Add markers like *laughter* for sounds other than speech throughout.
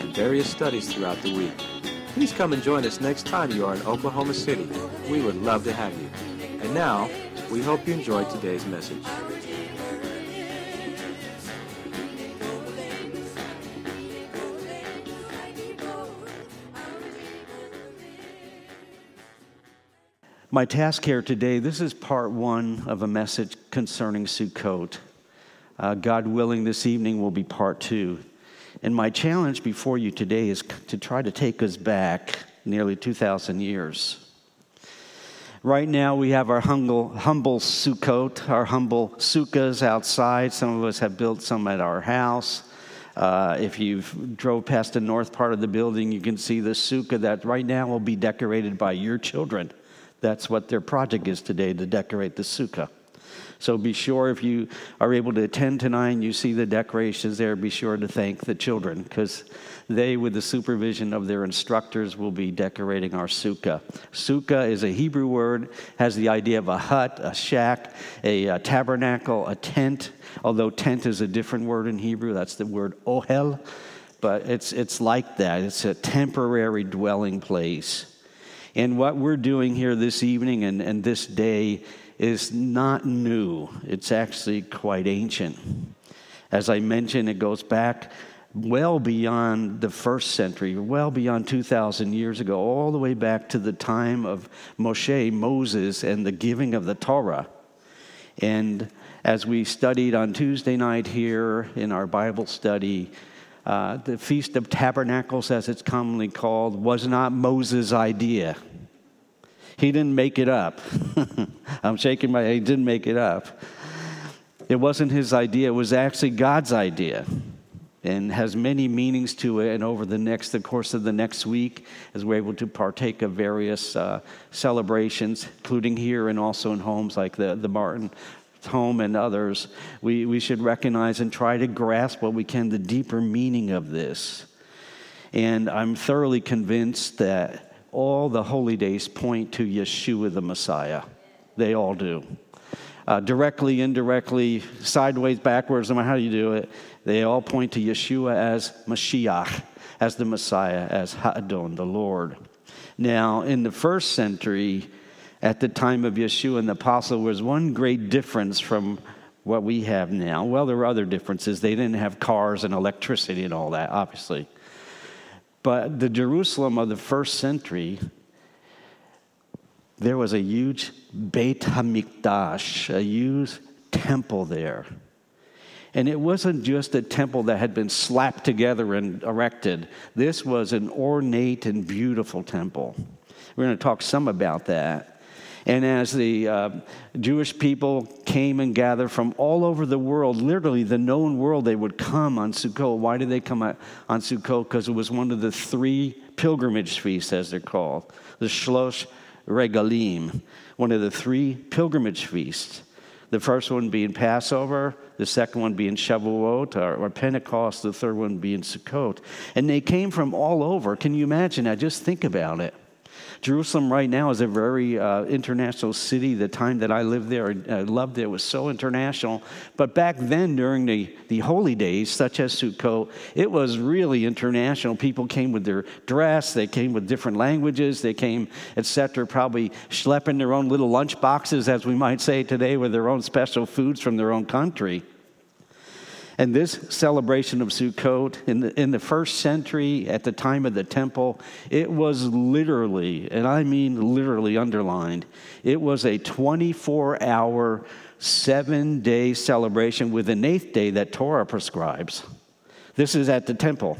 and various studies throughout the week. Please come and join us next time you are in Oklahoma City. We would love to have you. And now, we hope you enjoyed today's message. My task here today, this is part one of a message concerning Sukkot. Uh, God willing, this evening will be part two. And my challenge before you today is to try to take us back nearly 2,000 years. Right now, we have our humble, humble Sukkot, our humble sukkahs outside. Some of us have built some at our house. Uh, if you've drove past the north part of the building, you can see the sukkah that right now will be decorated by your children. That's what their project is today to decorate the sukkah. So be sure if you are able to attend tonight and you see the decorations there, be sure to thank the children because they, with the supervision of their instructors, will be decorating our sukkah. Sukkah is a Hebrew word, has the idea of a hut, a shack, a, a tabernacle, a tent. Although tent is a different word in Hebrew, that's the word ohel, but it's, it's like that. It's a temporary dwelling place. And what we're doing here this evening and, and this day is not new, it's actually quite ancient. As I mentioned, it goes back well beyond the first century, well beyond 2,000 years ago, all the way back to the time of Moshe, Moses, and the giving of the Torah. And as we studied on Tuesday night here in our Bible study, uh, the Feast of Tabernacles, as it's commonly called, was not Moses' idea. He didn't make it up. *laughs* I'm shaking my head. He didn't make it up. It wasn't his idea, it was actually God's idea and has many meanings to it. And over the next, the course of the next week, as we're able to partake of various uh, celebrations, including here and also in homes like the, the Martin home and others, we, we should recognize and try to grasp what we can the deeper meaning of this. And I'm thoroughly convinced that all the holy days point to Yeshua the Messiah. They all do. Uh, directly, indirectly, sideways, backwards, no matter how you do it, they all point to Yeshua as Mashiach, as the Messiah, as Ha'adon, the Lord. Now, in the first century, at the time of Yeshua and the apostle, was one great difference from what we have now. Well, there were other differences. They didn't have cars and electricity and all that, obviously. But the Jerusalem of the first century, there was a huge Beit HaMikdash, a huge temple there. And it wasn't just a temple that had been slapped together and erected. This was an ornate and beautiful temple. We're going to talk some about that. And as the uh, Jewish people came and gathered from all over the world, literally the known world, they would come on Sukkot. Why did they come on Sukkot? Because it was one of the three pilgrimage feasts, as they're called, the Shlosh Regalim, one of the three pilgrimage feasts. The first one being Passover, the second one being Shavuot or, or, Pentecost, the third one being Sukkot. And they came from all over. Can you imagine that? Just think about it. Jerusalem right now is a very uh, international city. The time that I lived there, I loved it. It was so international. But back then, during the, the holy days, such as Sukkot, it was really international. People came with their dress, they came with different languages, they came, etc., probably schlepping their own little lunch boxes, as we might say today, with their own special foods from their own country. And this celebration of Sukkot in the, in the first century, at the time of the temple, it was literally, and I mean literally underlined, it was a 24 hour, seven day celebration with an eighth day that Torah prescribes. This is at the temple,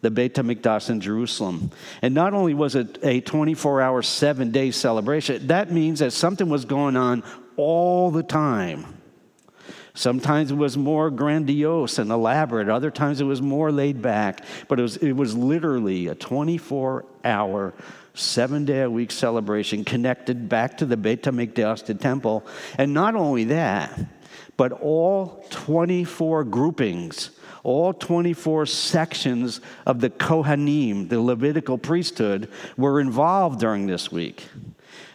the Beit HaMikdash in Jerusalem. And not only was it a 24 hour, seven day celebration, that means that something was going on all the time Sometimes it was more grandiose and elaborate. Other times it was more laid back. But it was, it was literally a 24 hour, seven day a week celebration connected back to the Beit HaMikdash, the temple. And not only that, but all 24 groupings, all 24 sections of the Kohanim, the Levitical priesthood, were involved during this week.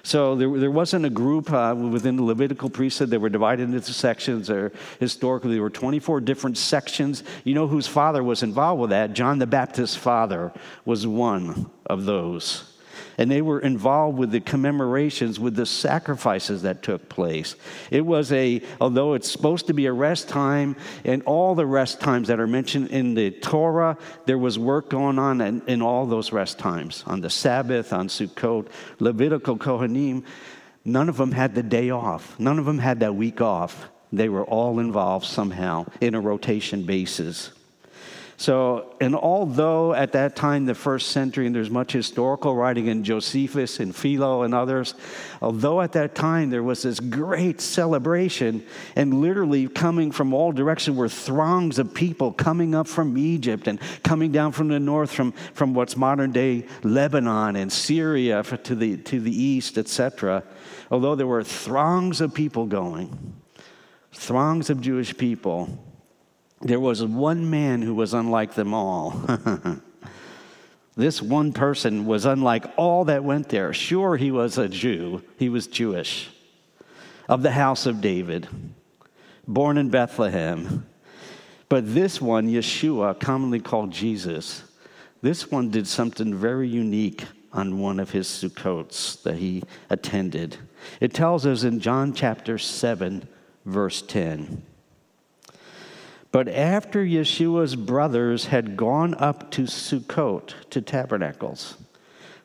So there, there wasn't a group uh, within the Levitical priesthood. They were divided into sections. Or historically, there were 24 different sections. You know whose father was involved with that? John the Baptist's father was one of those and they were involved with the commemorations, with the sacrifices that took place. It was a, although it's supposed to be a rest time, and all the rest times that are mentioned in the Torah, there was work going on in, in all those rest times on the Sabbath, on Sukkot, Levitical Kohanim. None of them had the day off, none of them had that week off. They were all involved somehow in a rotation basis. So, and although at that time, the first century, and there's much historical writing in Josephus and Philo and others, although at that time there was this great celebration, and literally coming from all directions were throngs of people coming up from Egypt and coming down from the north, from, from what's modern day Lebanon and Syria to the, to the east, etc. Although there were throngs of people going, throngs of Jewish people there was one man who was unlike them all. *laughs* this one person was unlike all that went there. Sure, he was a Jew, he was Jewish, of the house of David, born in Bethlehem. But this one, Yeshua, commonly called Jesus, this one did something very unique on one of his Sukkots that he attended. It tells us in John chapter 7, verse 10. But after Yeshua's brothers had gone up to Sukkot, to tabernacles,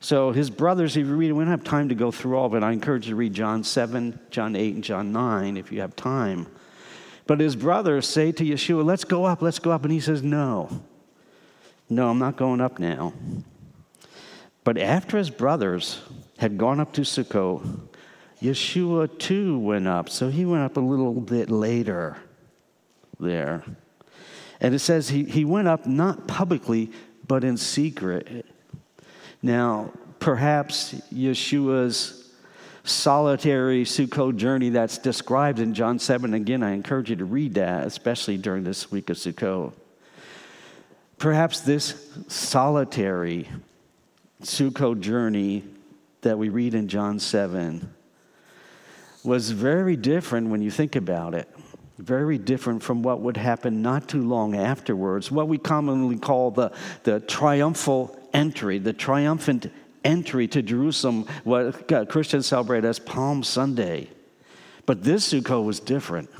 so his brothers, if you read, we don't have time to go through all of it. I encourage you to read John 7, John 8, and John 9 if you have time. But his brothers say to Yeshua, Let's go up, let's go up. And he says, No, no, I'm not going up now. But after his brothers had gone up to Sukkot, Yeshua too went up. So he went up a little bit later there. And it says he, he went up not publicly, but in secret. Now, perhaps Yeshua's solitary Sukkot journey that's described in John 7. Again, I encourage you to read that, especially during this week of Sukkot. Perhaps this solitary Sukkot journey that we read in John 7 was very different when you think about it very different from what would happen not too long afterwards, what we commonly call the, the triumphal entry, the triumphant entry to Jerusalem, what Christians celebrate as Palm Sunday. But this Sukkot was different.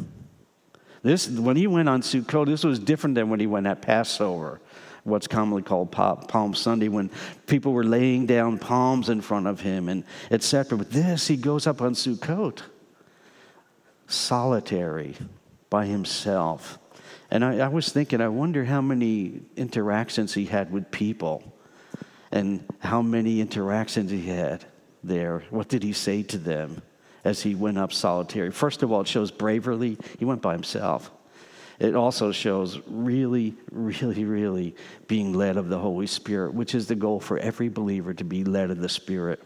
This, when he went on Sukkot, this was different than when he went at Passover, what's commonly called Palm Sunday, when people were laying down palms in front of him and etc. But this, he goes up on Sukkot, solitary, by himself. And I, I, was thinking, I wonder how many interactions he had with people and how many interactions he had there. What did he say to them as he went up solitary? First of all, it shows bravery. He went by himself. It also shows really, really, really being led of the Holy Spirit, which is the goal for every believer to be led of the Spirit.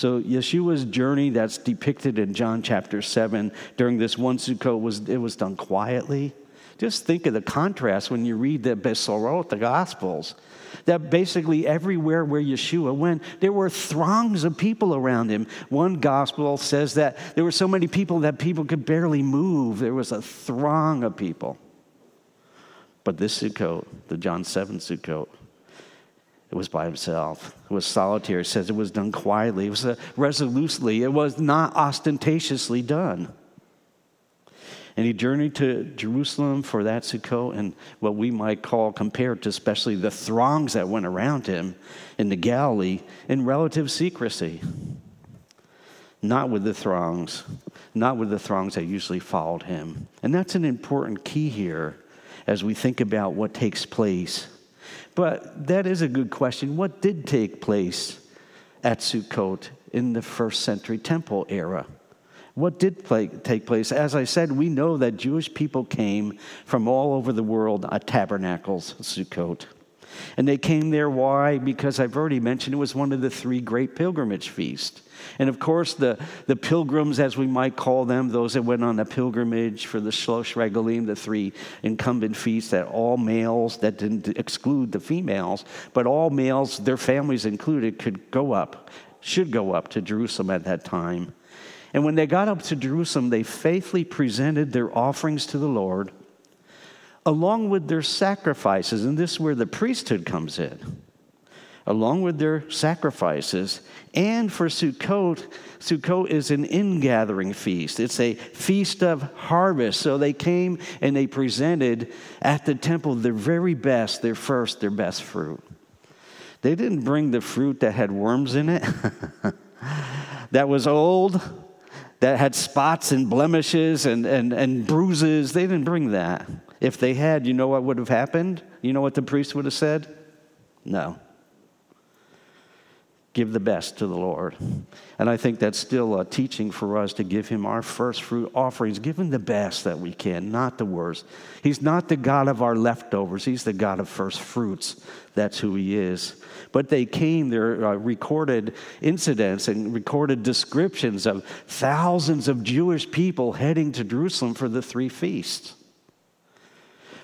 So Yeshua's journey that's depicted in John chapter 7 during this one Sukkot was it was done quietly. Just think of the contrast when you read the Besorot, the Gospels. That basically everywhere where Yeshua went, there were throngs of people around him. One gospel says that there were so many people that people could barely move. There was a throng of people. But this Sukkot, the John 7 Sukkot, it was by himself. It was solitary. It says it was done quietly. It was uh, resolutely. It was not ostentatiously done. And he journeyed to Jerusalem for that Sukkot and what we might call, compared to especially the throngs that went around him in the Galilee, in relative secrecy. Not with the throngs, not with the throngs that usually followed him. And that's an important key here as we think about what takes place but that is a good question. What did take place at Sukkot in the first century temple era? What did play, take place? As I said, we know that Jewish people came from all over the world at Tabernacles, Sukkot. And they came there, why? Because I've already mentioned it was one of the three great pilgrimage feasts. And of course, the, the pilgrims, as we might call them, those that went on a pilgrimage for the Shlosh Regalim, the three incumbent feasts that all males, that didn't exclude the females, but all males, their families included, could go up, should go up to Jerusalem at that time. And when they got up to Jerusalem, they faithfully presented their offerings to the Lord along with their sacrifices. And this is where the priesthood comes in. Along with their sacrifices. And for Sukkot, Sukkot is an ingathering feast. It's a feast of harvest. So they came and they presented at the temple their very best, their first, their best fruit. They didn't bring the fruit that had worms in it, *laughs* that was old, that had spots and blemishes and, and, and bruises. They didn't bring that. If they had, you know what would have happened? You know what the priest would have said? No. Give the best to the Lord. And I think that's still a teaching for us to give Him our first fruit offerings. Give Him the best that we can, not the worst. He's not the God of our leftovers, He's the God of first fruits. That's who He is. But they came, there are recorded incidents and recorded descriptions of thousands of Jewish people heading to Jerusalem for the three feasts.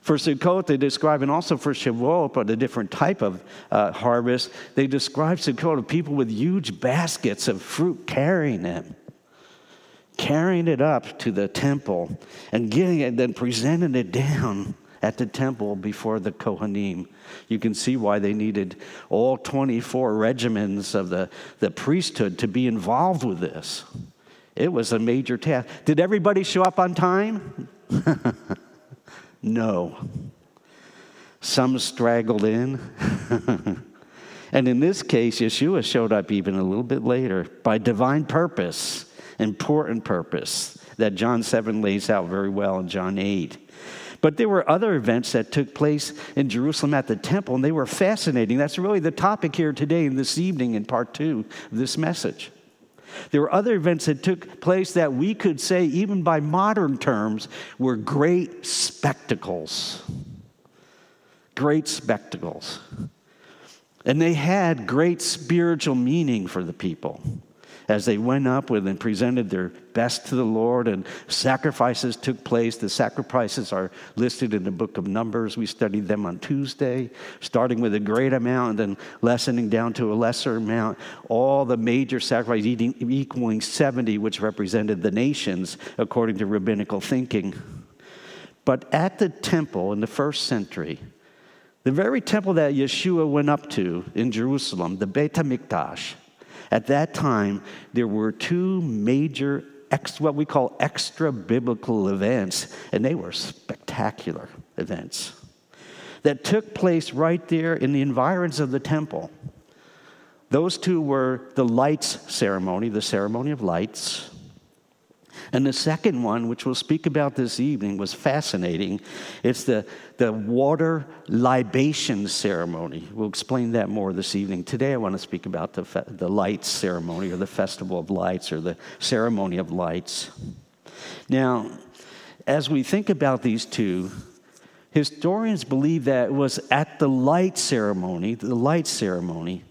For Sukkot, they describe, and also for Shavuot, but a different type of uh, harvest, they describe Sukkot of people with huge baskets of fruit carrying them, carrying it up to the temple and getting it, then presenting it down at the temple before the Kohanim. You can see why they needed all 24 regiments of the, the priesthood to be involved with this. It was a major task. Did everybody show up on time? *laughs* No. Some straggled in. *laughs* and in this case, Yeshua showed up even a little bit later by divine purpose, important purpose that John 7 lays out very well in John 8. But there were other events that took place in Jerusalem at the temple, and they were fascinating. That's really the topic here today and this evening in part two of this message. There were other events that took place that we could say, even by modern terms, were great spectacles. Great spectacles. And they had great spiritual meaning for the people as they went up with and presented their best to the Lord, and sacrifices took place. The sacrifices are listed in the book of Numbers. We studied them on Tuesday, starting with a great amount and then lessening down to a lesser amount. All the major sacrifices equaling 70, which represented the nations according to rabbinical thinking. But at the temple in the first century, the very temple that Yeshua went up to in Jerusalem, the Beit HaMikdash, at that time, there were two major, ex, what we call extra biblical events, and they were spectacular events that took place right there in the environs of the temple. Those two were the lights ceremony, the ceremony of lights, and the second one, which we'll speak about this evening, was fascinating. It's the, the water libation ceremony. We'll explain that more this evening. Today, I want to speak about the, fe- the lights ceremony, or the festival of lights, or the ceremony of lights. Now, as we think about these two, historians believe that it was at the light ceremony, the light ceremony,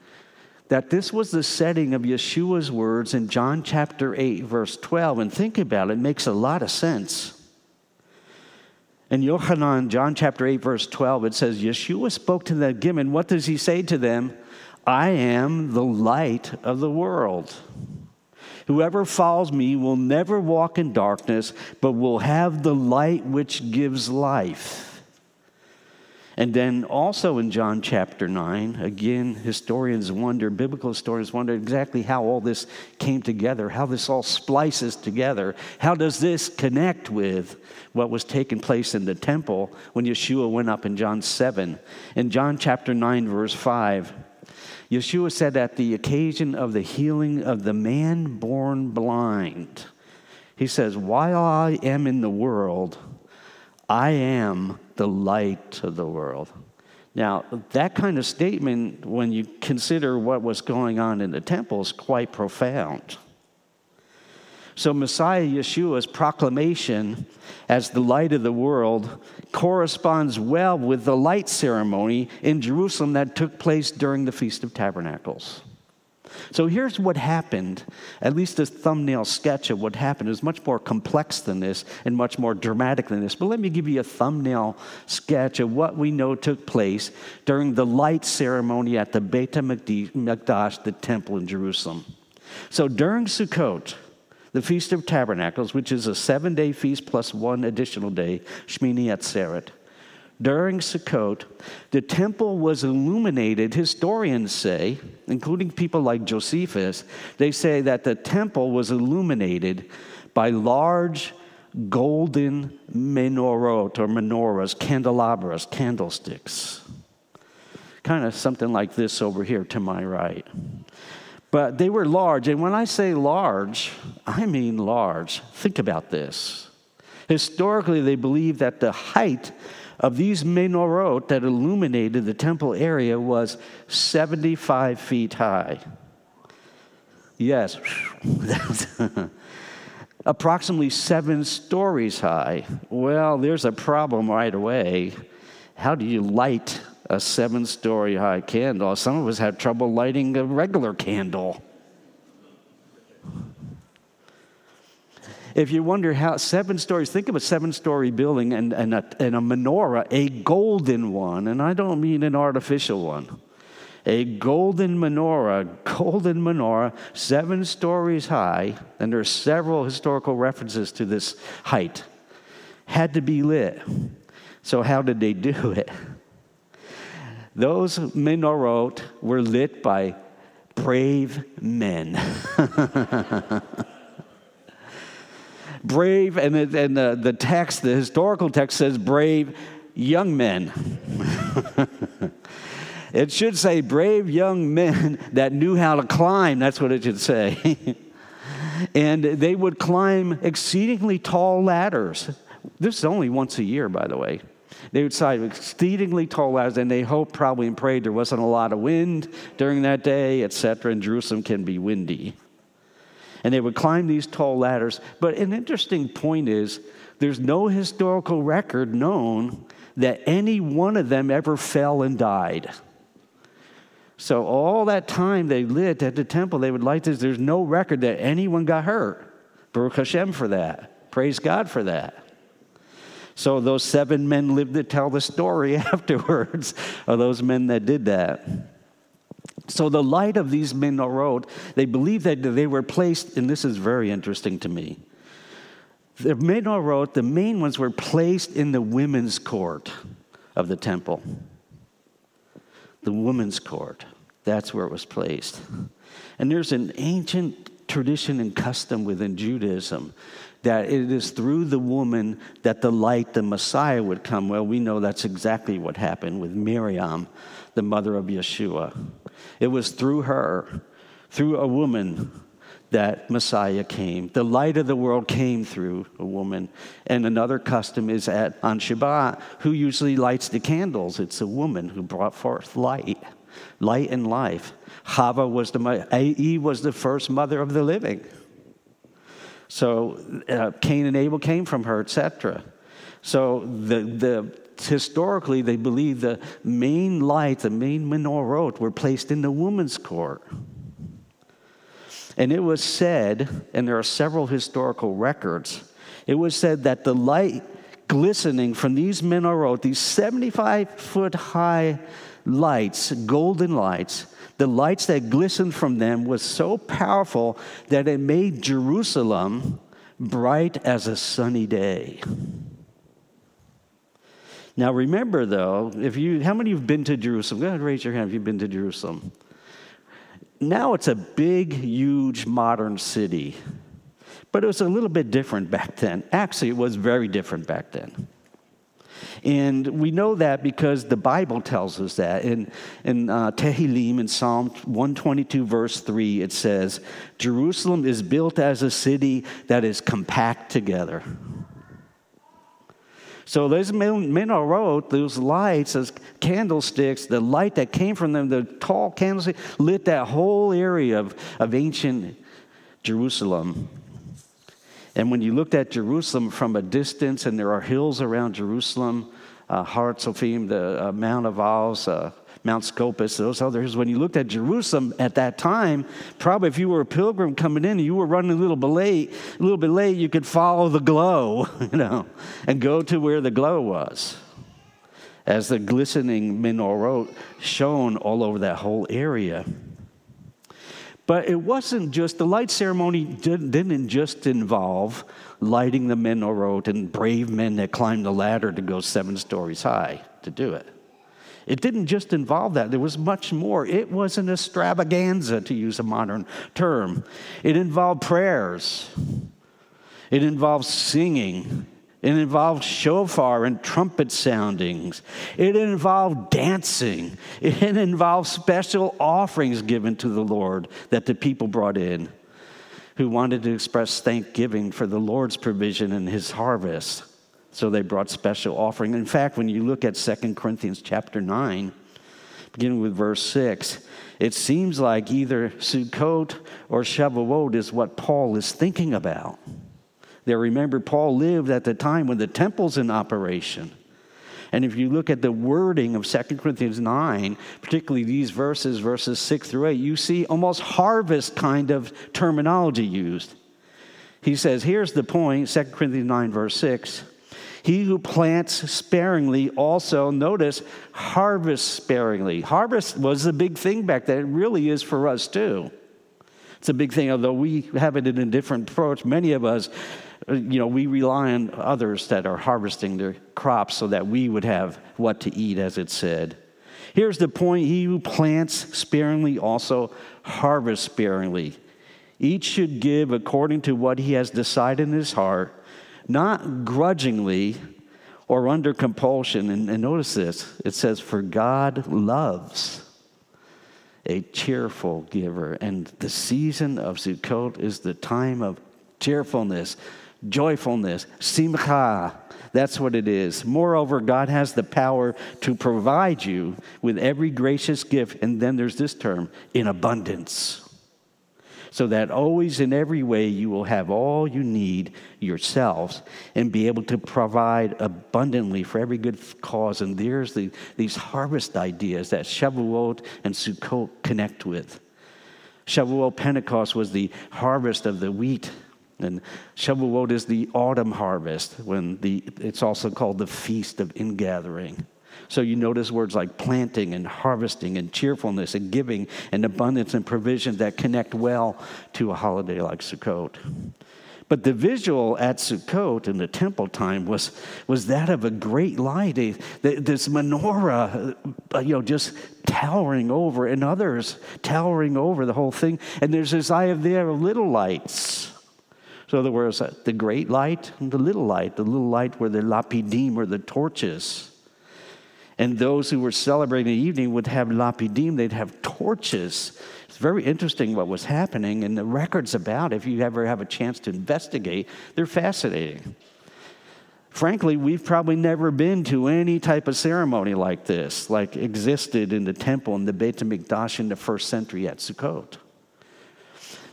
that this was the setting of Yeshua's words in John chapter 8, verse 12. And think about it, it makes a lot of sense. In Yohanan, John chapter 8, verse 12, it says, Yeshua spoke to them again, what does he say to them? I am the light of the world. Whoever follows me will never walk in darkness, but will have the light which gives life. And then also in John chapter 9, again, historians wonder, biblical historians wonder exactly how all this came together, how this all splices together. How does this connect with what was taking place in the temple when Yeshua went up in John 7? In John chapter 9, verse 5, Yeshua said, At the occasion of the healing of the man born blind, he says, While I am in the world, I am the light of the world. Now, that kind of statement, when you consider what was going on in the temple, is quite profound. So, Messiah Yeshua's proclamation as the light of the world corresponds well with the light ceremony in Jerusalem that took place during the Feast of Tabernacles. So here's what happened. At least a thumbnail sketch of what happened is much more complex than this and much more dramatic than this. But let me give you a thumbnail sketch of what we know took place during the light ceremony at the Beit HaMikdash, the temple in Jerusalem. So during Sukkot, the Feast of Tabernacles, which is a seven day feast plus one additional day, Shmini Atzeret. During Sukkot, the temple was illuminated, historians say, including people like Josephus, they say that the temple was illuminated by large golden menorot or menorahs, candelabras, candlesticks. Kind of something like this over here to my right. But they were large. And when I say large, I mean large. Think about this. Historically, they believed that the height of these menorot that illuminated the temple area was 75 feet high. Yes, *laughs* approximately seven stories high. Well, there's a problem right away. How do you light a seven story high candle. Some of us have trouble lighting a regular candle. If you wonder how seven stories, think of a seven story building and, and, a, and a menorah, a golden one, and I don't mean an artificial one. A golden menorah, golden menorah, seven stories high, and there are several historical references to this height, had to be lit. So, how did they do it? Those menorot were lit by brave men. *laughs* brave, and, it, and the, the text, the historical text says brave young men. *laughs* it should say brave young men that knew how to climb. That's what it should say. *laughs* and they would climb exceedingly tall ladders. This is only once a year, by the way. They would climb exceedingly tall ladders, and they hoped, probably, and prayed there wasn't a lot of wind during that day, etc. And Jerusalem can be windy. And they would climb these tall ladders. But an interesting point is there's no historical record known that any one of them ever fell and died. So all that time they lived at the temple, they would light this. There's no record that anyone got hurt. Baruch Hashem for that. Praise God for that. So those seven men lived to tell the story *laughs* afterwards of those men that did that. So the light of these menorot, they believe that they were placed, and this is very interesting to me. The menorot, the main ones, were placed in the women's court of the temple. The women's court. That's where it was placed. And there's an ancient tradition and custom within Judaism that it is through the woman that the light, the Messiah, would come. Well, we know that's exactly what happened with Miriam, the mother of Yeshua. It was through her, through a woman, that Messiah came. The light of the world came through a woman. And another custom is at on Shabbat, who usually lights the candles? It's a woman who brought forth light, light and life. Chava was the Eve was the first mother of the living. So uh, Cain and Abel came from her, etc. So the, the, historically, they believe the main light, the main menorot, were placed in the woman's court. And it was said, and there are several historical records, it was said that the light glistening from these menorot, these 75 foot high lights, golden lights, the lights that glistened from them was so powerful that it made Jerusalem bright as a sunny day. Now remember though, if you how many of you have been to Jerusalem? Go ahead, raise your hand if you've been to Jerusalem. Now it's a big, huge modern city. But it was a little bit different back then. Actually, it was very different back then. And we know that because the Bible tells us that. In, in uh, Tehillim, in Psalm 122, verse 3, it says, Jerusalem is built as a city that is compact together. So those menorot, those lights, those candlesticks, the light that came from them, the tall candlesticks, lit that whole area of, of ancient Jerusalem. And when you looked at Jerusalem from a distance, and there are hills around Jerusalem, uh, Har Tzophim, the uh, Mount of Olives, uh, Mount Scopus, those others. When you looked at Jerusalem at that time, probably if you were a pilgrim coming in and you were running a little bit late, a little bit late, you could follow the glow, *laughs* you know, and go to where the glow was. As the glistening menorah shone all over that whole area. But it wasn't just, the light ceremony didn't just involve lighting the menorah and brave men that climbed the ladder to go seven stories high to do it. It didn't just involve that, there was much more. It was an extravaganza, to use a modern term. It involved prayers, it involved singing, it involved shofar and trumpet soundings. It involved dancing. It involved special offerings given to the Lord that the people brought in who wanted to express thanksgiving for the Lord's provision and his harvest. So they brought special offering. In fact, when you look at 2 Corinthians chapter 9, beginning with verse 6, it seems like either Sukkot or Shavuot is what Paul is thinking about. There, remember, Paul lived at the time when the temple's in operation. And if you look at the wording of 2 Corinthians 9, particularly these verses, verses 6 through 8, you see almost harvest kind of terminology used. He says, here's the point 2 Corinthians 9, verse 6. He who plants sparingly also, notice, harvests sparingly. Harvest was a big thing back then. It really is for us too. It's a big thing, although we have it in a different approach. Many of us you know, we rely on others that are harvesting their crops so that we would have what to eat, as it said. Here's the point He who plants sparingly also harvests sparingly. Each should give according to what he has decided in his heart, not grudgingly or under compulsion. And, and notice this it says, For God loves a cheerful giver. And the season of Sukkot is the time of cheerfulness joyfulness, simcha. That's what it is. Moreover, God has the power to provide you with every gracious gift. And then there's this term in abundance. So that always in every way you will have all you need yourselves and be able to provide abundantly for every good cause. And there's the, these harvest ideas that Shavuot and Sukkot connect with. Shavuot Pentecost was the harvest of the wheat and Shavuot is the autumn harvest, when the, it's also called the Feast of Ingathering. So you notice words like planting and harvesting and cheerfulness and giving and abundance and provision that connect well to a holiday like Sukkot. But the visual at Sukkot in the temple time was, was that of a great light, a, this menorah, uh, you know, just towering over, and others towering over the whole thing. And there's this eye of there little lights so there was the great light and the little light. The little light were the lapidim or the torches. And those who were celebrating the evening would have lapidim, they'd have torches. It's very interesting what was happening, and the records about, if you ever have a chance to investigate, they're fascinating. Frankly, we've probably never been to any type of ceremony like this, like existed in the temple in the Beit HaMikdash in the first century at Sukkot.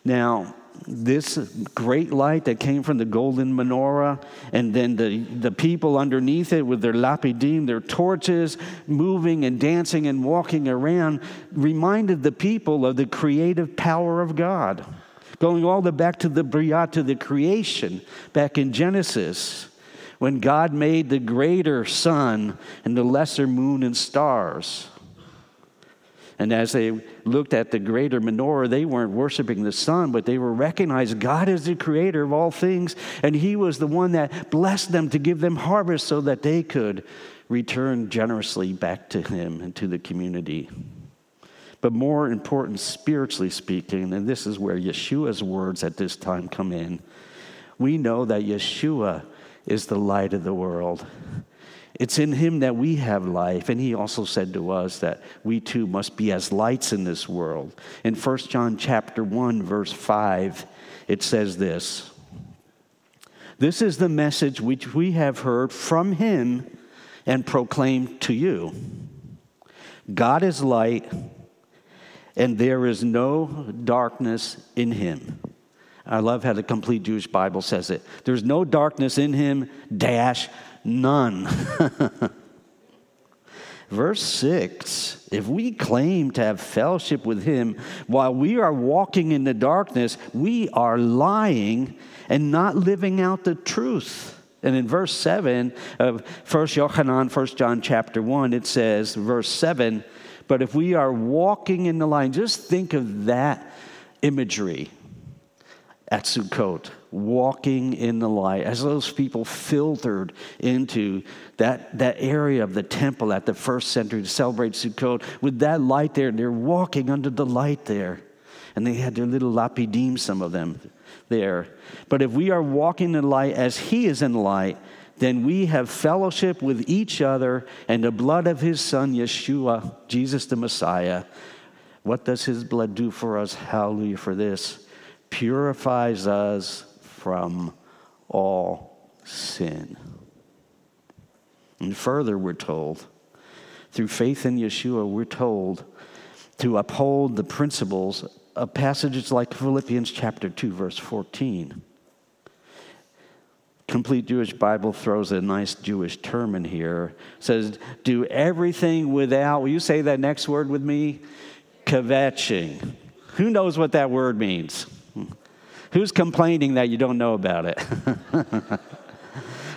Now, this great light that came from the golden menorah, and then the, the people underneath it with their lapidim, their torches, moving and dancing and walking around, reminded the people of the creative power of God. Going all the back to the Bria, to the creation, back in Genesis, when God made the greater sun and the lesser moon and stars. And as they looked at the greater menorah, they weren't worshiping the sun, but they were recognizing God is the creator of all things. And He was the one that blessed them to give them harvest so that they could return generously back to Him and to the community. But more important, spiritually speaking, and this is where Yeshua's words at this time come in, we know that Yeshua is the light of the world. It's in him that we have life. And he also said to us that we too must be as lights in this world. In 1 John chapter 1 verse 5, it says this. This is the message which we have heard from him and proclaimed to you. God is light, and there is no darkness in him. I love how the complete Jewish Bible says it. There's no darkness in him, dash, none. *laughs* Verse 6 If we claim to have fellowship with him while we are walking in the darkness, we are lying and not living out the truth. And in verse 7 of 1 Yochanan, 1 John chapter 1, it says, verse 7, but if we are walking in the line, just think of that imagery at Sukkot, walking in the light, as those people filtered into that, that area of the temple at the first century to celebrate Sukkot, with that light there, they're walking under the light there. And they had their little lapidim, some of them there. But if we are walking in light as He is in light, then we have fellowship with each other, and the blood of His Son, Yeshua, Jesus the Messiah. What does His blood do for us? Hallelujah for this purifies us from all sin. And further, we're told, through faith in Yeshua, we're told to uphold the principles of passages like Philippians chapter 2, verse 14. Complete Jewish Bible throws a nice Jewish term in here. It says, do everything without, will you say that next word with me? Kvetching. Who knows what that word means? Hmm. Who's complaining that you don't know about it? *laughs*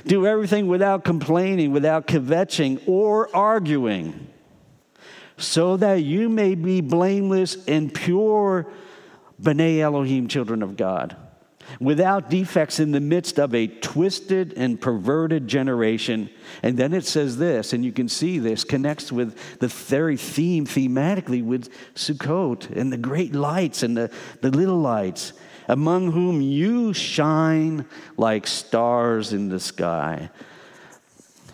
Do everything without complaining, without kvetching or arguing, so that you may be blameless and pure, B'nai Elohim, children of God, without defects in the midst of a twisted and perverted generation. And then it says this, and you can see this connects with the very theme, thematically, with Sukkot and the great lights and the, the little lights among whom you shine like stars in the sky.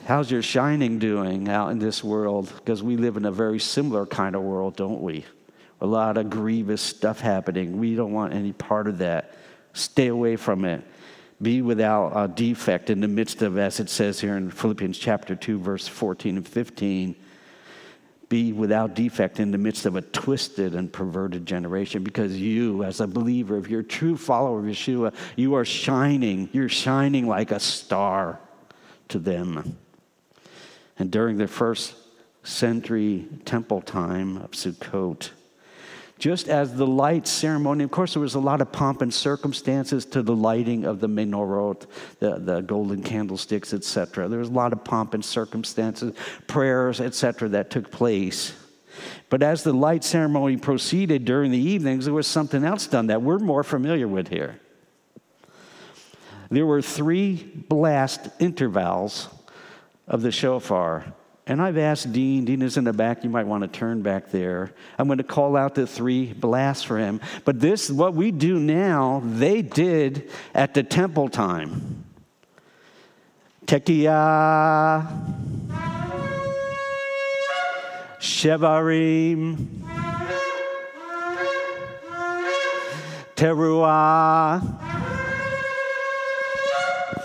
How's your shining doing out in this world? Because we live in a very similar kind of world, don't we? A lot of grievous stuff happening. We don't want any part of that. Stay away from it. Be without a defect in the midst of, as it says here in Philippians chapter 2, verse 14 and 15 be without defect in the midst of a twisted and perverted generation because you, as a believer, if you're a true follower of Yeshua, you are shining. You're shining like a star to them. And during the first century temple time of Sukkot, just as the light ceremony, of course, there was a lot of pomp and circumstances to the lighting of the menorot, the, the golden candlesticks, etc. There was a lot of pomp and circumstances, prayers, etc., that took place. But as the light ceremony proceeded during the evenings, there was something else done that we're more familiar with here. There were three blast intervals of the shofar and I've asked Dean, Dean is in the back, you might want to turn back there. I'm going to call out the three blasts for him. But this, what we do now, they did at the temple time. Tekiah, Shevarim, Teruah.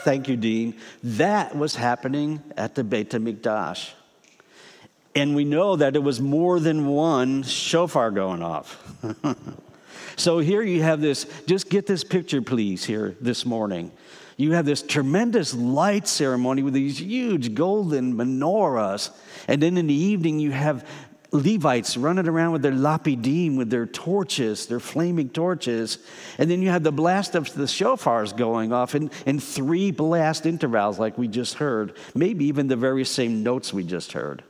Thank you, Dean. That was happening at the Beit HaMikdash. And we know that it was more than one shofar going off. *laughs* so here you have this, just get this picture, please, here this morning. You have this tremendous light ceremony with these huge golden menorahs. And then in the evening, you have Levites running around with their lapidim, with their torches, their flaming torches. And then you have the blast of the shofars going off in, in three blast intervals, like we just heard, maybe even the very same notes we just heard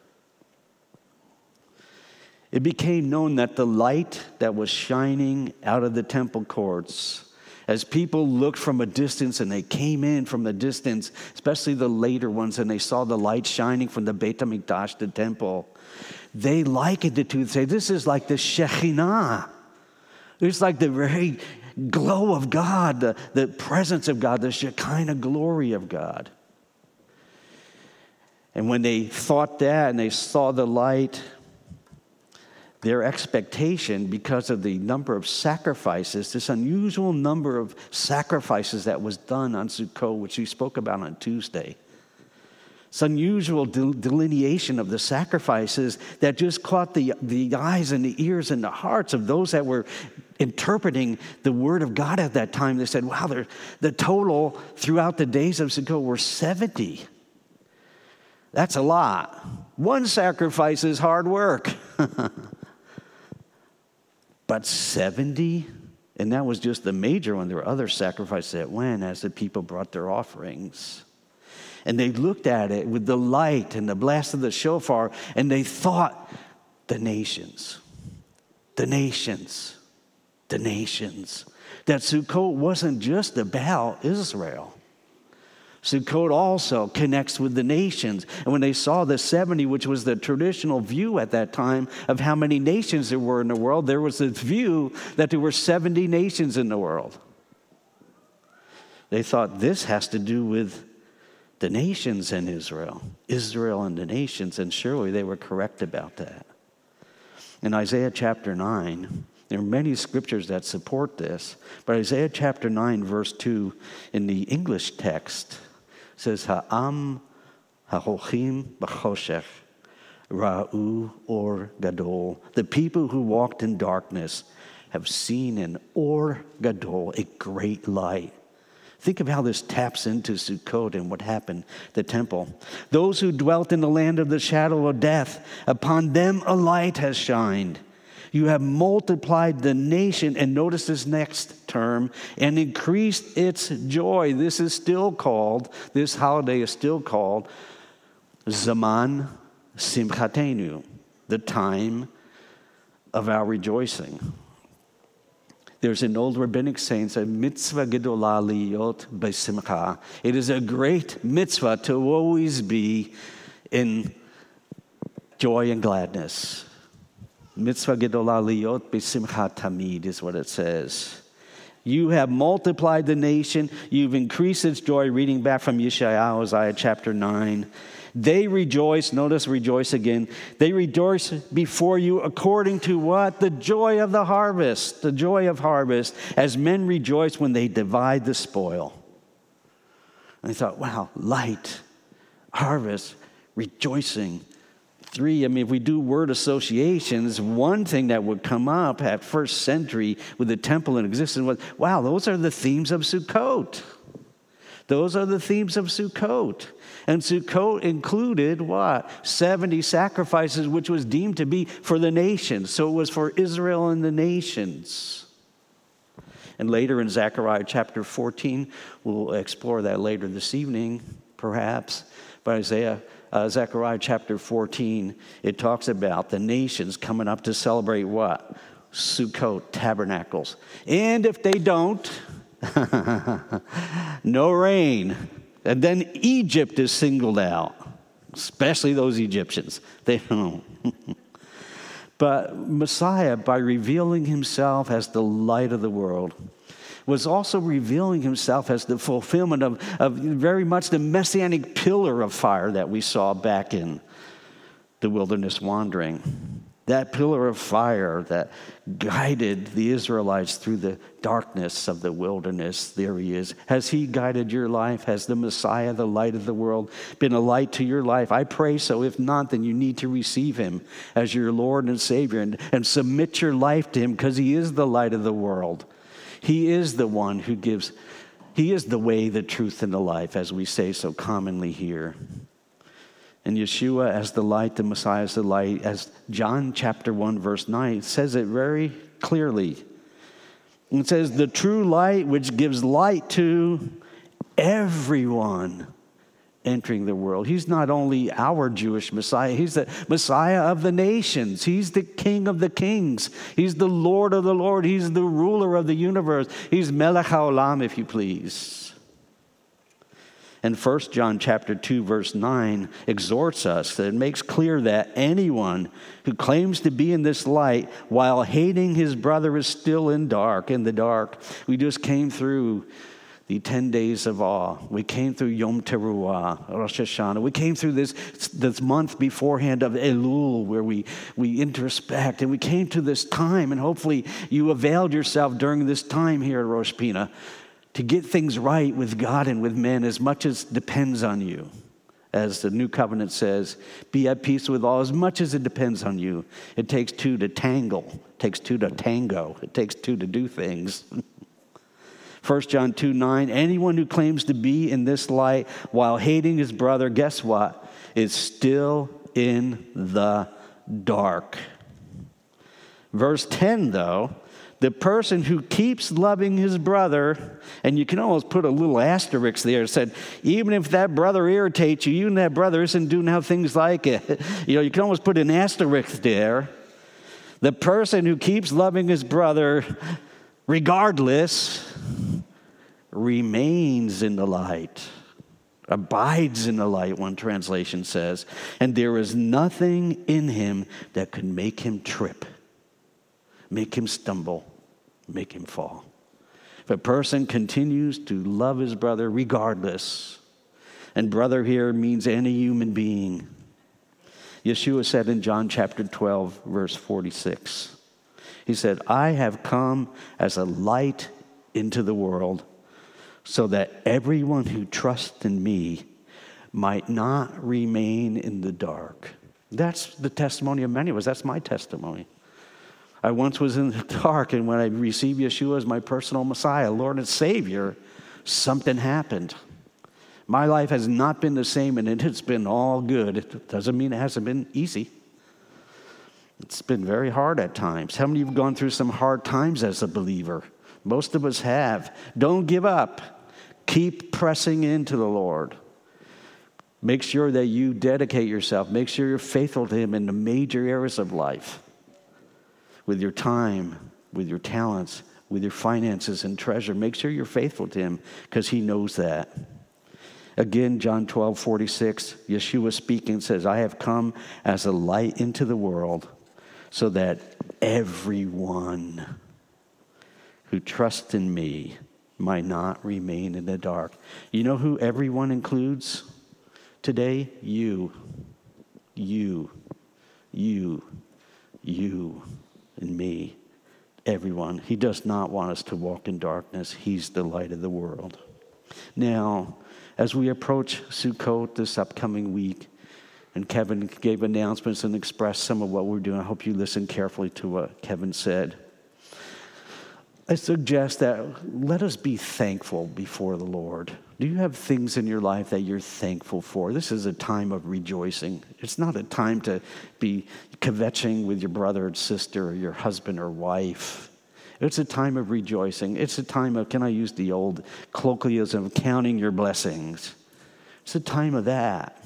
it became known that the light that was shining out of the temple courts, as people looked from a distance and they came in from the distance, especially the later ones, and they saw the light shining from the Beit HaMikdash, the temple, they likened it to say, This is like the Shekhinah. It's like the very glow of God, the, the presence of God, the Shekinah glory of God. And when they thought that and they saw the light, their expectation because of the number of sacrifices, this unusual number of sacrifices that was done on Sukkot, which we spoke about on Tuesday. It's unusual delineation of the sacrifices that just caught the, the eyes and the ears and the hearts of those that were interpreting the word of God at that time, they said, wow, the total throughout the days of Sukkot were 70. That's a lot. One sacrifice is hard work. *laughs* but 70? And that was just the major one. There were other sacrifices that went as the people brought their offerings. And they looked at it with the light and the blast of the shofar, and they thought, the nations, the nations, the nations. That Sukkot wasn't just about Israel. Sukkot also connects with the nations. And when they saw the 70, which was the traditional view at that time of how many nations there were in the world, there was this view that there were 70 nations in the world. They thought this has to do with the nations and Israel, Israel and the nations, and surely they were correct about that. In Isaiah chapter 9, there are many scriptures that support this, but Isaiah chapter 9, verse 2 in the English text says, Ha'am ha'hochim b'choshech ra'u or gadol. The people who walked in darkness have seen an or gadol, a great light. Think of how this taps into Sukkot and what happened, the temple. Those who dwelt in the land of the shadow of death, upon them a light has shined. You have multiplied the nation, and notice this next term, and increased its joy. This is still called, this holiday is still called Zaman Simchatenu, the time of our rejoicing. There's an old rabbinic saying, a mitzvah gedolah liyot besimcha. It is a great mitzvah to always be in joy and gladness. Mitzvah gedolah liyot besimcha tamid is what it says. You have multiplied the nation. You've increased its joy. Reading back from Yeshayahu, Isaiah chapter 9. They rejoice, notice rejoice again. They rejoice before you according to what? The joy of the harvest, the joy of harvest, as men rejoice when they divide the spoil. And I thought, wow, light, harvest, rejoicing three, I mean, if we do word associations, one thing that would come up at first century with the temple in existence was, wow, those are the themes of Sukkot. Those are the themes of Sukkot. And Sukkot included what? 70 sacrifices, which was deemed to be for the nations. So it was for Israel and the nations. And later in Zechariah chapter 14, we'll explore that later this evening, perhaps. But Isaiah uh, Zechariah chapter 14, it talks about the nations coming up to celebrate what? Sukkot, tabernacles. And if they don't, *laughs* no rain. And then Egypt is singled out, especially those Egyptians. They don't. *laughs* but Messiah, by revealing himself as the light of the world, was also revealing himself as the fulfillment of, of very much the messianic pillar of fire that we saw back in the wilderness wandering. That pillar of fire that guided the Israelites through the darkness of the wilderness, there he is. Has he guided your life? Has the Messiah, the light of the world, been a light to your life? I pray so. If not, then you need to receive him as your Lord and Savior and, and submit your life to him because he is the light of the world. He is the one who gives, He is the way, the truth, and the life, as we say so commonly here. And Yeshua as the light, the Messiah as the light, as John chapter 1, verse 9 says it very clearly. It says, the true light which gives light to everyone entering the world. He's not only our Jewish Messiah, he's the Messiah of the nations. He's the King of the kings. He's the Lord of the Lord. He's the ruler of the universe. He's Melech HaOlam, if you please. And 1 John chapter 2 verse 9 exhorts us that it makes clear that anyone who claims to be in this light while hating his brother is still in dark in the dark. We just came through the 10 days of awe. We came through Yom Teruah, Rosh Hashanah. We came through this, this month beforehand of Elul where we, we introspect. And we came to this time, and hopefully you availed yourself during this time here at Rosh Pinah to get things right with God and with men as much as depends on you as the new covenant says, be at peace with all as much as it depends on you. It takes two to tangle, it takes two to tango, it takes two to do things. *laughs* 1 John 2 9, anyone who claims to be in this light while hating his brother, guess what? Is still in the dark. Verse 10, though, the person who keeps loving his brother, and you can almost put a little asterisk there, said, even if that brother irritates you, even that brother isn't doing how things like it, *laughs* you know, you can almost put an asterisk there. The person who keeps loving his brother, regardless, remains in the light, abides in the light, one translation says, and there is nothing in him that could make him trip, make him stumble, make him fall. If a person continues to love his brother regardless, and brother here means any human being, Yeshua said in John chapter 12, verse 46, He said, I have come as a light into the world so that everyone who trusts in me might not remain in the dark. That's the testimony of many of us. That's my testimony. I once was in the *laughs* dark, and when I received Yeshua as my personal Messiah, Lord and Savior, something happened. My life has not been the same, and it has been all good. It doesn't mean it hasn't been easy. It's been very hard at times. How many of you have gone through some hard times as a believer? Most of us have. Don't give up. Keep pressing into the Lord. Make sure that you dedicate yourself. Make sure you're faithful to Him in the major areas of life with your time, with your talents, with your finances and treasure. Make sure you're faithful to Him because He knows that. Again, John 12, 46, Yeshua speaking says, I have come as a light into the world so that everyone who trusts in me might not remain in the dark. You know who everyone includes today? You. You. You. You. And me. Everyone. He does not want us to walk in darkness. He's the light of the world. Now, as we approach Sukkot this upcoming week, and Kevin gave announcements and expressed some of what we're doing. I hope you listen carefully to what Kevin said. I suggest that let us be thankful before the Lord. Do you have things in your life that you're thankful for? This is a time of rejoicing. It's not a time to be kvetching with your brother or sister or your husband or wife. It's a time of rejoicing. It's a time of, can I use the old colloquialism counting your blessings? It's a time of that.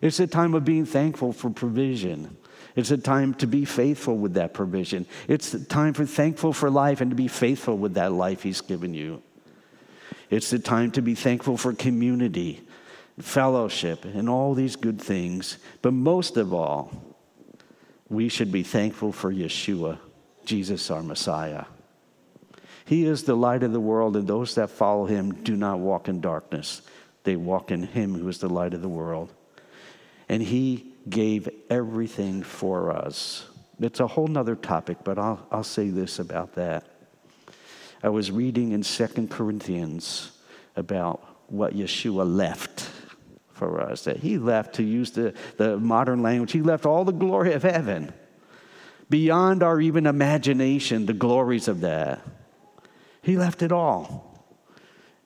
It's a time of being thankful for provision. It's a time to be faithful with that provision. It's a time for thankful for life and to be faithful with that life He's given you. It's the time to be thankful for community, fellowship, and all these good things. But most of all, we should be thankful for Yeshua, Jesus, our Messiah. He is the light of the world, and those that follow him do not walk in darkness. They walk in him who is the light of the world. And he gave everything for us. It's a whole nother topic, but I'll, I'll say this about that. I was reading in Second Corinthians about what Yeshua left for us, that he left, to use the, the modern language, he left all the glory of heaven beyond our even imagination, the glories of that. He left it all.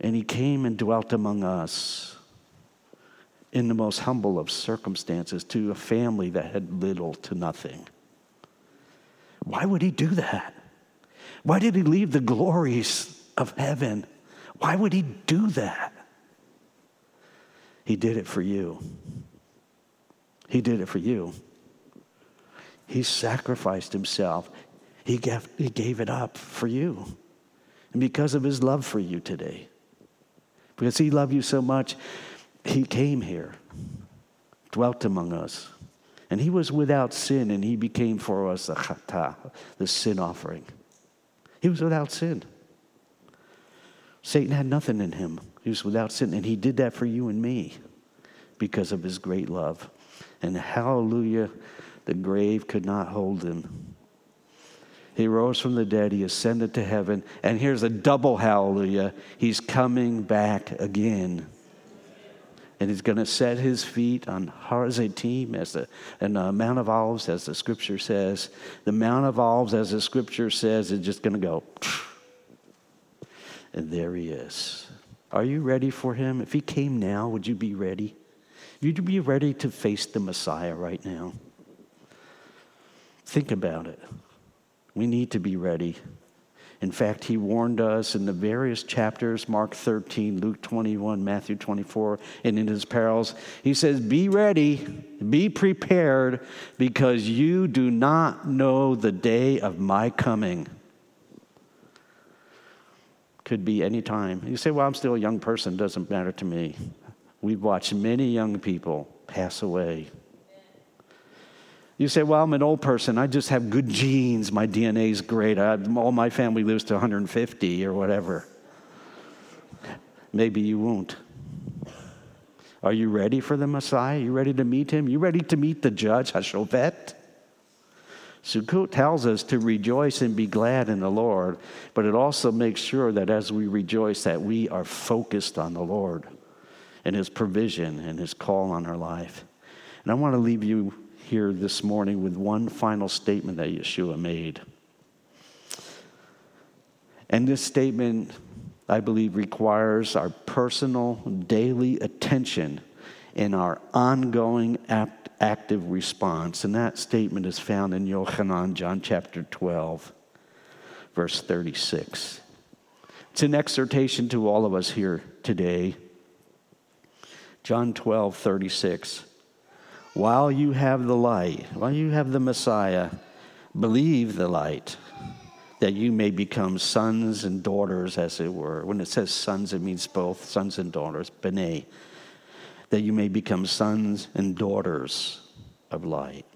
And he came and dwelt among us in the most humble of circumstances to a family that had little to nothing. Why would he do that? Why did he leave the glories of heaven? Why would he do that? He did it for you. He did it for you. He sacrificed himself. He gave, he gave it up for you. And because of his love for you today, because he loved you so much, he came here, dwelt among us, and he was without sin, and he became for us the chata, the sin offering. He was without sin. Satan had nothing in him. He was without sin, and he did that for you and me because of his great love. And hallelujah, the grave could not hold him. He rose from the dead, he ascended to heaven, and here's a double hallelujah. He's coming back again and he's going to set his feet on Harzaitim as the and the Mount of Olives, as the Scripture says. The Mount of Olives, as the Scripture says, is just going to go, and there he is. Are you ready for him? If he came now, would you be ready? Would you be ready to face the Messiah right now? Think about it. We need to be ready. In fact, he warned us in the various chapters Mark 13, Luke 21, Matthew 24, and in his parables. He says, Be ready, be prepared, because you do not know the day of my coming. Could be any time. You say, Well, I'm still a young person, doesn't matter to me. We've watched many young people pass away you say, Well, I'm an old person. I just have good genes. My DNA is great. I, all my family lives to 150 or whatever. Maybe you won't. Are you ready for the Messiah? Are you ready to meet him? Are You ready to meet the judge, Hashovet? Sukkot tells us to rejoice and be glad in the Lord, but it also makes sure that as we rejoice that we are focused on the Lord and his provision and his call on our life. And I want to leave you here this morning with one final statement that Yeshua made. And this statement, I believe, requires our personal daily attention and our ongoing act, active response. And that statement is found in Yochanan, John chapter 12, verse 36. It's an exhortation to all of us here today. John 12, 36 while you have the light, while you have the Messiah, believe the light, that you may become sons and daughters, as it were. When it says sons, it means both sons and daughters, bene, that you may become sons and daughters of light.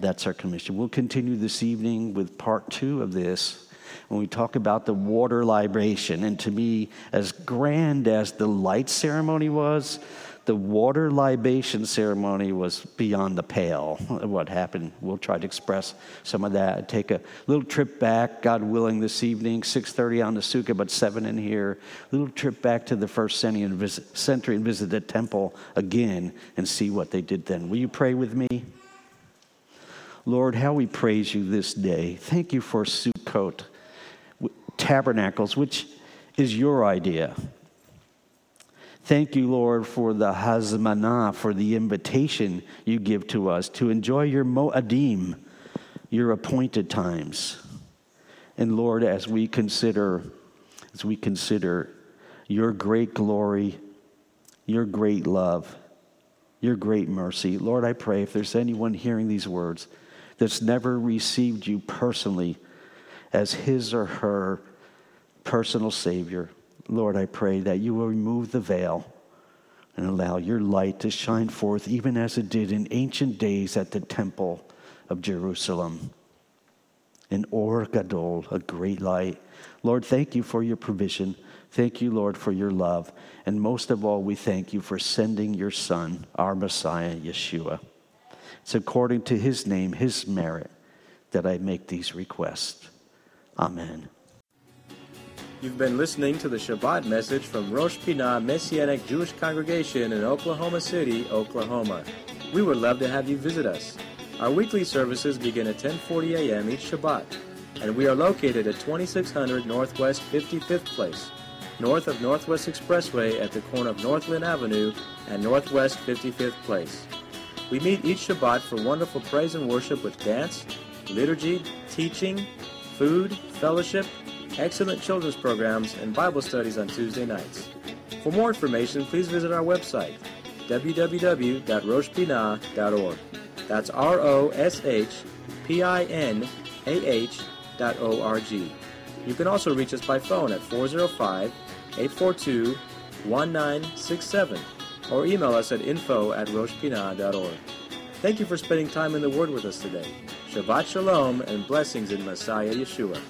That's our commission. We'll continue this evening with part two of this when we talk about the water libation. And to me, as grand as the light ceremony was, the water libation ceremony was beyond the pale. What happened? We'll try to express some of that. Take a little trip back, God willing, this evening, 6:30 on the Sukkah, but seven in here. Little trip back to the first century and visit, century and visit the temple again and see what they did then. Will you pray with me? Lord, how we praise you this day. Thank you for Sukkot tabernacles, which is your idea. Thank you, Lord, for the hazmanah, for the invitation you give to us to enjoy your mo'adim, your appointed times. And Lord, as we consider, as we consider your great glory, your great love, your great mercy, Lord, I pray if there's anyone hearing these words that's never received you personally as his or her personal Savior, Lord, I pray that you will remove the veil and allow your light to shine forth, even as it did in ancient days at the temple of Jerusalem. An Or Gadol, a great light. Lord, thank you for your provision. Thank you, Lord, for your love. And most of all, we thank you for sending your Son, our Messiah, Yeshua. It's according to his name, his merit, that I make these requests. Amen. You've been listening to the Shabbat message from Rosh Pinah Messianic Jewish Congregation in Oklahoma City, Oklahoma. We would love to have you visit us. Our weekly services begin at 10:40 a.m. each Shabbat, and we are located at 2600 Northwest 55th Place, north of Northwest Expressway at the corner of Northland Avenue and Northwest 55th Place. We meet each Shabbat for wonderful praise and worship with dance, liturgy, teaching, food, fellowship, excellent children's programs, and Bible studies on Tuesday nights. For more information, please visit our website, www.roshpinah.org. That's R O S H P I N A H dot O R G. You can also reach us by phone at 405 842 1967 or email us at info at roshpinah.org. Thank you for spending time in the Word with us today. Shabbat Shalom and blessings in Messiah Yeshua.